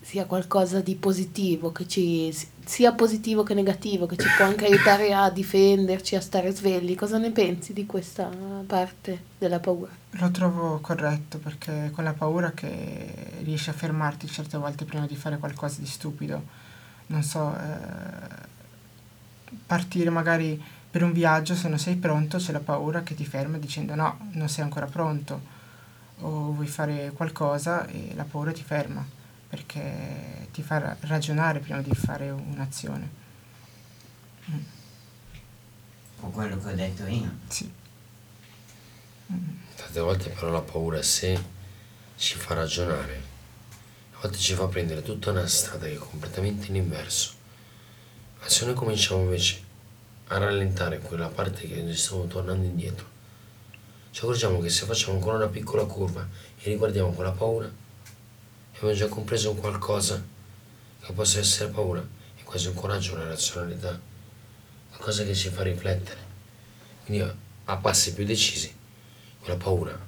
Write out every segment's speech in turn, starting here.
sia qualcosa di positivo, che ci sia positivo che negativo, che ci può anche aiutare a difenderci, a stare svegli. Cosa ne pensi di questa parte della paura? Lo trovo corretto perché è quella paura che riesci a fermarti certe volte prima di fare qualcosa di stupido. Non so, eh, partire magari per un viaggio, se non sei pronto, c'è la paura che ti ferma dicendo no, non sei ancora pronto o vuoi fare qualcosa e la paura ti ferma perché ti fa ragionare prima di fare un'azione. Mm. O quello che ho detto io. Sì. Mm. Tante volte però la paura a sé ci fa ragionare, a volte ci fa prendere tutta una strada che è completamente in inverso. Ma se noi cominciamo invece a rallentare quella parte che noi stiamo tornando indietro, ci accorgiamo che se facciamo ancora una piccola curva e riguardiamo quella paura, abbiamo già compreso un qualcosa che possa essere paura, è quasi un coraggio, una razionalità, qualcosa che ci fa riflettere. Quindi a passi più decisi, quella paura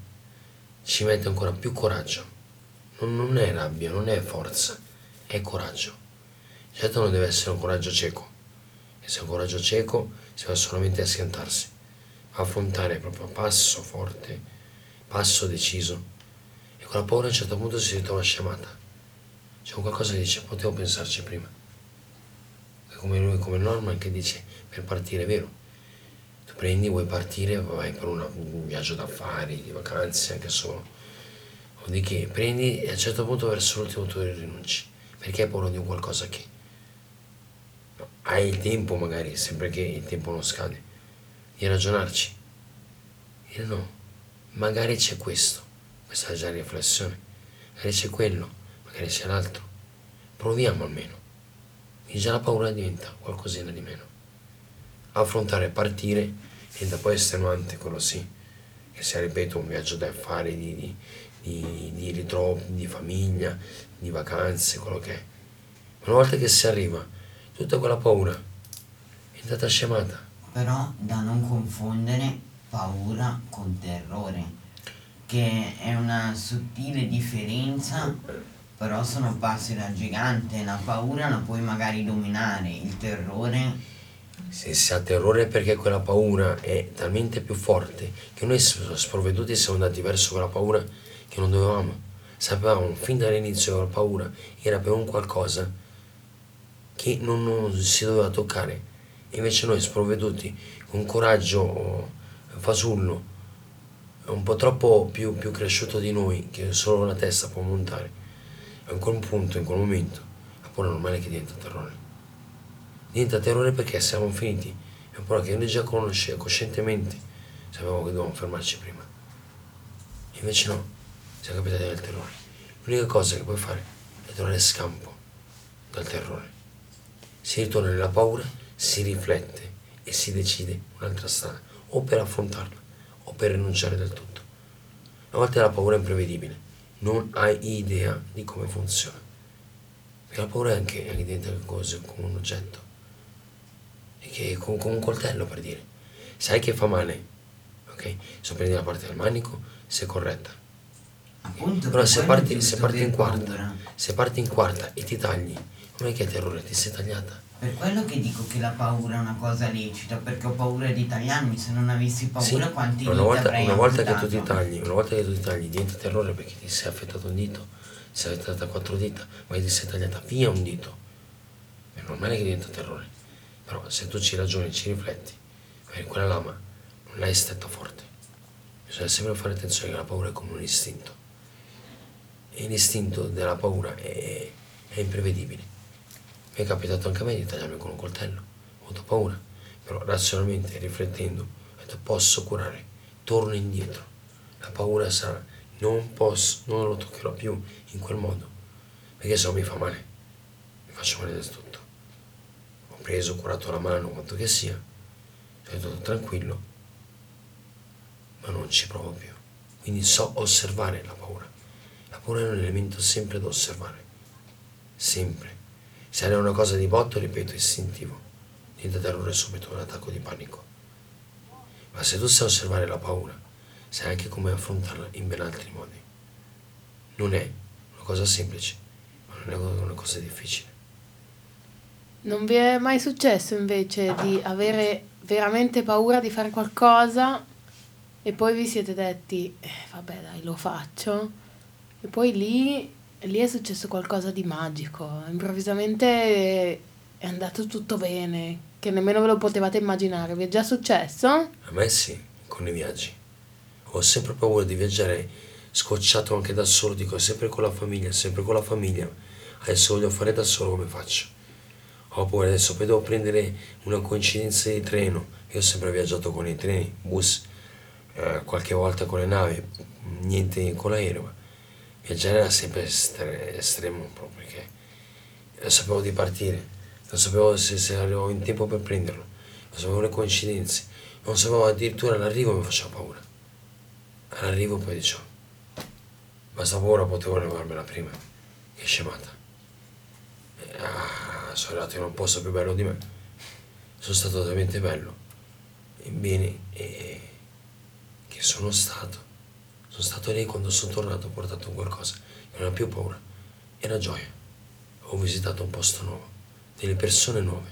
ci mette ancora più coraggio. Non, non è rabbia, non è forza, è coraggio. Certo non deve essere un coraggio cieco, e se è un coraggio cieco si va solamente a schiantarsi affrontare proprio passo forte, passo deciso. E con la paura a un certo punto si ritrova scemata. C'è un qualcosa che dice, potevo pensarci prima. E come lui, come Norman che dice, per partire è vero. Tu prendi, vuoi partire, vai per una, un viaggio d'affari, di vacanze, anche solo. O di che, prendi e a un certo punto verso l'ultimo tu rinunci. Perché hai paura di un qualcosa che... Hai il tempo magari, sempre che il tempo non scade di ragionarci. Dire no, magari c'è questo, è già riflessione, magari c'è quello, magari c'è l'altro. Proviamo almeno. Quindi già la paura diventa qualcosina di meno. Affrontare e partire diventa poi estenuante, quello sì, che sia, ripeto, un viaggio da fare di, di, di, di ritrovo, di famiglia, di vacanze, quello che è. Ma una volta che si arriva, tutta quella paura è andata scemata però da non confondere paura con terrore, che è una sottile differenza, però sono passi da gigante, la paura la puoi magari dominare, il terrore... Se si ha terrore perché quella paura è talmente più forte che noi sprovveduti siamo andati verso quella paura che non dovevamo. Sapevamo fin dall'inizio che la paura era per un qualcosa che non, non si doveva toccare. Invece noi sprovveduti con coraggio fasullo un po' troppo più, più cresciuto di noi che solo la testa può montare a quel punto, in quel momento la paura normale che diventa terrore. Diventa terrore perché siamo finiti è un paura che noi già conosciamo coscientemente sapevamo che dovevamo fermarci prima. Invece no siamo capitati dal terrore. L'unica cosa che puoi fare è trovare scampo dal terrore. Si ritorna nella paura si riflette e si decide un'altra strada, o per affrontarla o per rinunciare del tutto. A volte la paura è imprevedibile, non hai idea di come funziona. Perché la paura è anche, anche diventa cose come un oggetto, e che come, come un coltello per dire. Sai che fa male, ok? Se prendi la parte del manico, sei corretta. Appunto, Però se parti, se parti in quarta, se parti in quarta e ti tagli, non è che hai terrore, ti sei tagliata per quello che dico che la paura è una cosa lecita, perché ho paura di tagliarmi, se non avessi paura sì, quanti una volta, una volta che tu ti tagli, una volta che tu ti tagli diventa terrore perché ti sei affettato un dito, ti sei affettata quattro dita, ma ti sei tagliata via un dito. È normale che diventa terrore. Però se tu ci ragioni, ci rifletti, magari quella lama non l'hai stetta forte. Bisogna sempre fare attenzione che la paura è come un istinto. E l'istinto della paura è, è imprevedibile mi è capitato anche a me di tagliarmi con un coltello, ho avuto paura, però razionalmente, riflettendo, ho detto posso curare, torno indietro. La paura sarà, non posso, non lo toccherò più in quel modo, perché se no mi fa male, mi faccio male del tutto. Ho preso, ho curato la mano, quanto che sia, sono stato tranquillo, ma non ci provo più. Quindi so osservare la paura. La paura è un elemento sempre da osservare. Sempre. Se è una cosa di botto, ripeto, istintivo. Niente terrore subito, un attacco di panico. Ma se tu sai osservare la paura, sai anche come affrontarla in ben altri modi. Non è una cosa semplice, ma non è una cosa difficile. Non vi è mai successo invece di avere veramente paura di fare qualcosa e poi vi siete detti, eh, vabbè dai, lo faccio. E poi lì, lì è successo qualcosa di magico. Improvvisamente è andato tutto bene, che nemmeno ve lo potevate immaginare. Vi è già successo? A me sì, con i viaggi. Ho sempre paura di viaggiare scocciato anche da solo, dico sempre con la famiglia, sempre con la famiglia. Adesso voglio fare da solo come faccio. Ho paura adesso, poi devo prendere una coincidenza di treno. Io ho sempre viaggiato con i treni, bus eh, qualche volta con le navi, niente con l'aereo, viaggiare era sempre estre- estremo proprio perché non sapevo di partire, non sapevo se, se arrivavo in tempo per prenderlo, non sapevo le coincidenze, non sapevo addirittura l'arrivo mi faceva paura. All'arrivo poi dicevo, ma sta paura potevo levarmela prima, che scemata. E, ah, sono arrivato in un posto più bello di me, sono stato talmente bello, e bene, e sono stato. Sono stato lì quando sono tornato ho portato qualcosa. Non ho più paura, era gioia. Ho visitato un posto nuovo, delle persone nuove,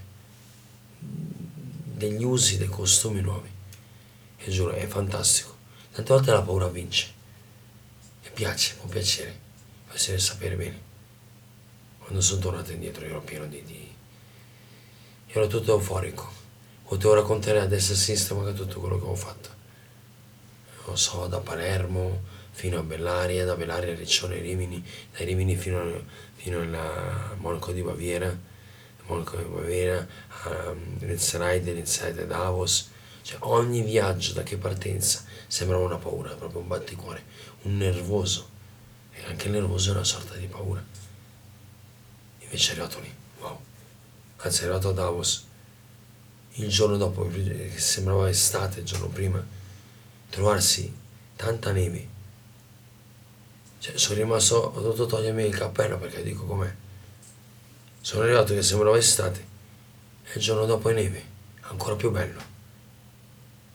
degli usi, dei costumi nuovi. E giuro, è fantastico. Tante volte la paura vince. E piace, può piacere, può essere sapere bene. Quando sono tornato indietro ero pieno di... di... ero tutto euforico. Potevo raccontare a destra e a sinistra tutto quello che ho fatto non so, da Palermo fino a Bellaria, da Bellaria a Riccione Rimini, dai Rimini fino, a, fino a Monaco di Baviera, Monaco di Baviera, a Rinzerheide, Rinzerheide Davos, cioè ogni viaggio da che partenza sembrava una paura, proprio un batticuore, un nervoso, e anche il nervoso è una sorta di paura. Invece è arrivato lì, wow, anzi è arrivato a Davos, il giorno dopo, sembrava estate, il giorno prima, trovarsi tanta neve. Cioè, sono rimasto, ho dovuto togliermi il cappello perché dico com'è. Sono arrivato che sembrava estate e il giorno dopo è neve, ancora più bello,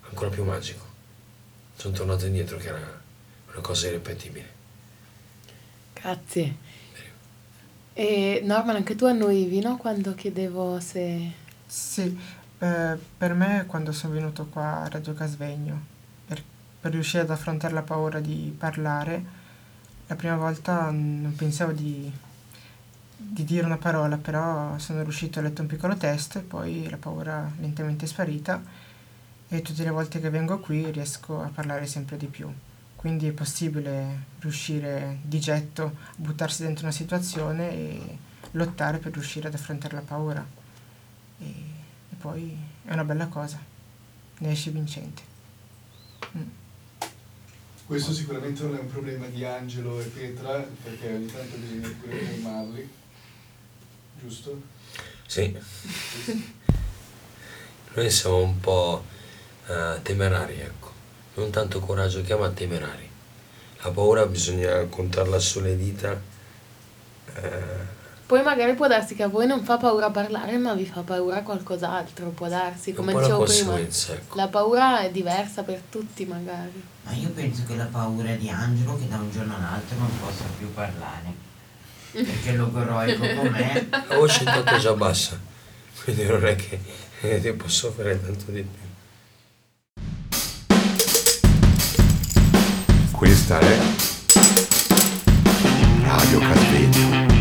ancora più magico. Sono tornato indietro che era una cosa irrepetibile. Grazie. E Norman, anche tu annuivi, no? Quando chiedevo se... Sì, eh, per me quando sono venuto qua a Radio Casvegno per riuscire ad affrontare la paura di parlare, la prima volta non pensavo di, di dire una parola, però sono riuscito, ho letto un piccolo test poi la paura lentamente è sparita e tutte le volte che vengo qui riesco a parlare sempre di più. Quindi è possibile riuscire di getto a buttarsi dentro una situazione e lottare per riuscire ad affrontare la paura. E, e poi è una bella cosa, ne esci vincente. Mm. Questo sicuramente non è un problema di Angelo e Petra, perché ogni tanto bisogna pure fermarli, giusto? Sì. Noi siamo un po' uh, temerari, ecco. Non tanto coraggio, chiama temerari. La paura bisogna contarla sulle dita. Uh, poi magari può darsi che a voi non fa paura parlare, ma vi fa paura qualcos'altro, può darsi, come dicevo prima. Ecco. La paura è diversa per tutti magari. Ma io penso che la paura di Angelo che da un giorno all'altro non possa più parlare. Perché logoroico com'è. La voce intanto è già bassa, quindi non è che ti posso fare tanto di più. Questa è Radio Catveggio.